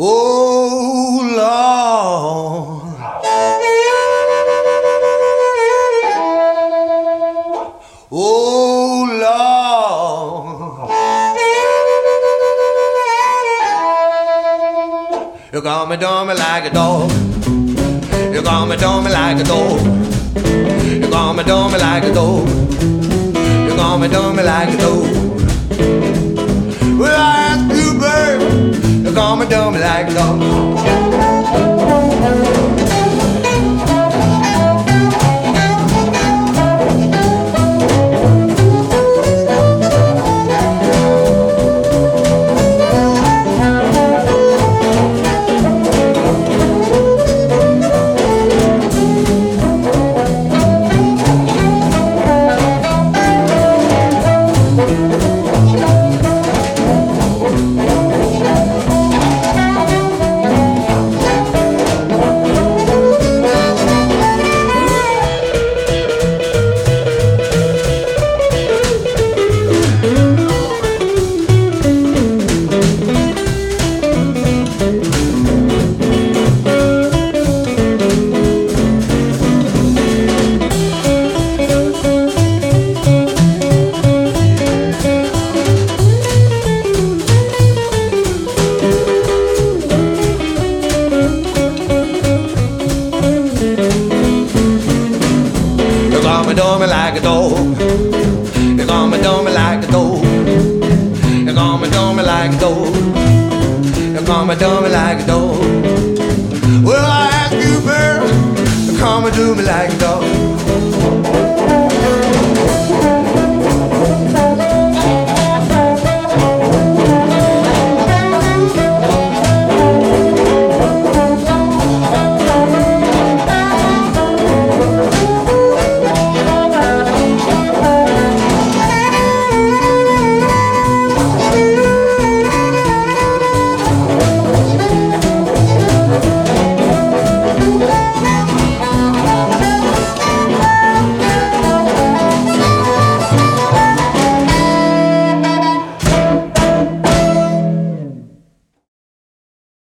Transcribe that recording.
Oh Lord. Oh Lord. You got me me like a dog. You got me me like a dog. You got me me like a dog. You got me me like a dog. Doing me like a You got me like a dog. You got me doing me like a dog. You got me doing me like a dog. You got me doing me like a dog. Well, I ask you, girl, you got me do me like a dog.